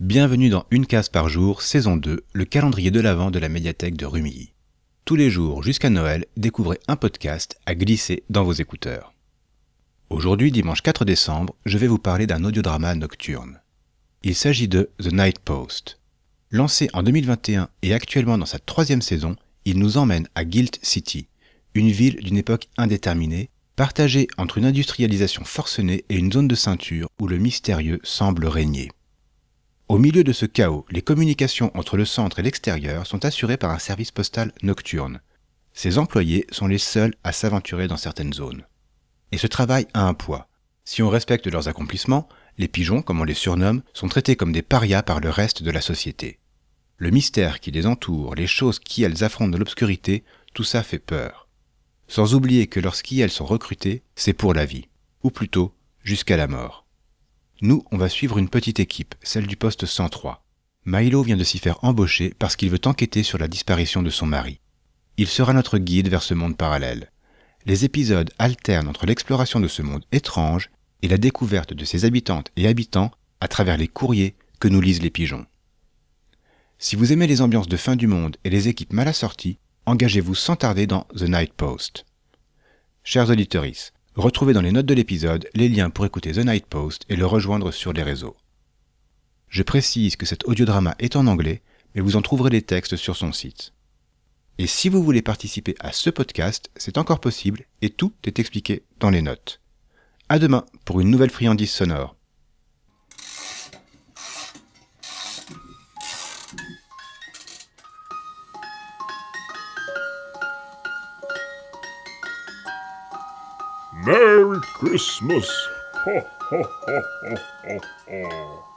Bienvenue dans Une case par jour, saison 2, le calendrier de l'Avent de la médiathèque de Rumilly. Tous les jours jusqu'à Noël, découvrez un podcast à glisser dans vos écouteurs. Aujourd'hui, dimanche 4 décembre, je vais vous parler d'un audiodrama nocturne. Il s'agit de The Night Post. Lancé en 2021 et actuellement dans sa troisième saison, il nous emmène à Guilt City, une ville d'une époque indéterminée, partagée entre une industrialisation forcenée et une zone de ceinture où le mystérieux semble régner. Au milieu de ce chaos, les communications entre le centre et l'extérieur sont assurées par un service postal nocturne. Ses employés sont les seuls à s'aventurer dans certaines zones. Et ce travail a un poids. Si on respecte leurs accomplissements, les pigeons, comme on les surnomme, sont traités comme des parias par le reste de la société. Le mystère qui les entoure, les choses qui elles affrontent de l'obscurité, tout ça fait peur. Sans oublier que lorsqu'ils sont recrutés, c'est pour la vie, ou plutôt jusqu'à la mort. Nous, on va suivre une petite équipe, celle du poste 103. Milo vient de s'y faire embaucher parce qu'il veut enquêter sur la disparition de son mari. Il sera notre guide vers ce monde parallèle. Les épisodes alternent entre l'exploration de ce monde étrange et la découverte de ses habitantes et habitants à travers les courriers que nous lisent les pigeons. Si vous aimez les ambiances de fin du monde et les équipes mal assorties, engagez-vous sans tarder dans The Night Post. Chers auditeurs, Retrouvez dans les notes de l'épisode les liens pour écouter The Night Post et le rejoindre sur les réseaux. Je précise que cet audiodrama est en anglais, mais vous en trouverez les textes sur son site. Et si vous voulez participer à ce podcast, c'est encore possible et tout est expliqué dans les notes. À demain pour une nouvelle friandise sonore. Merry Christmas! Ho, ho, ho, ho, ho.